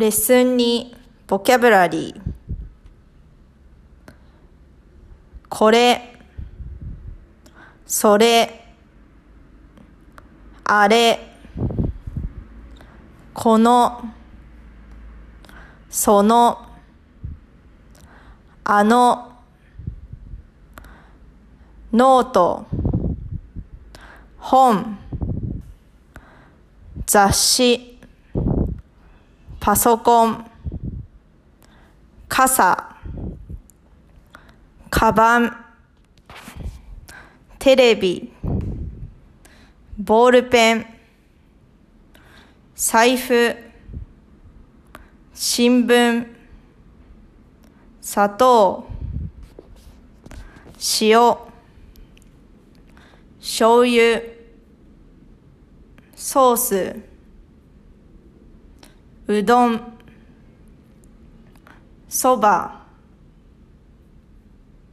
レッスン2ボキャブラリー。これそれあれこのそのあのノート本雑誌。パソコン傘カバンテレビボールペン財布新聞砂糖塩醤油ソース。うどんそば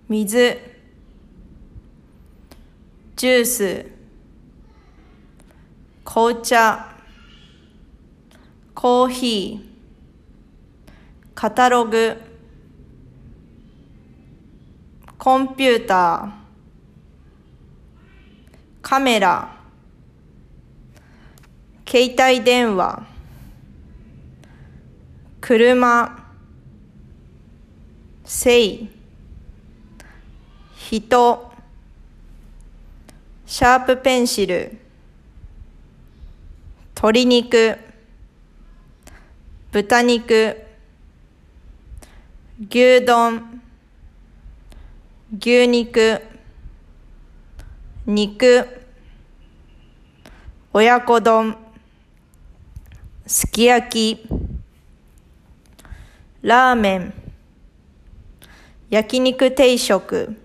水ジュース紅茶コーヒーカタログコンピューターカメラ携帯電話。車せい人シャープペンシル鶏肉豚肉牛丼牛肉肉親子丼すき焼き。ラーメン。焼肉定食。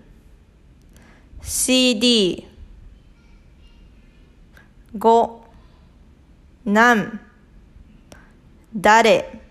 CD 5何誰。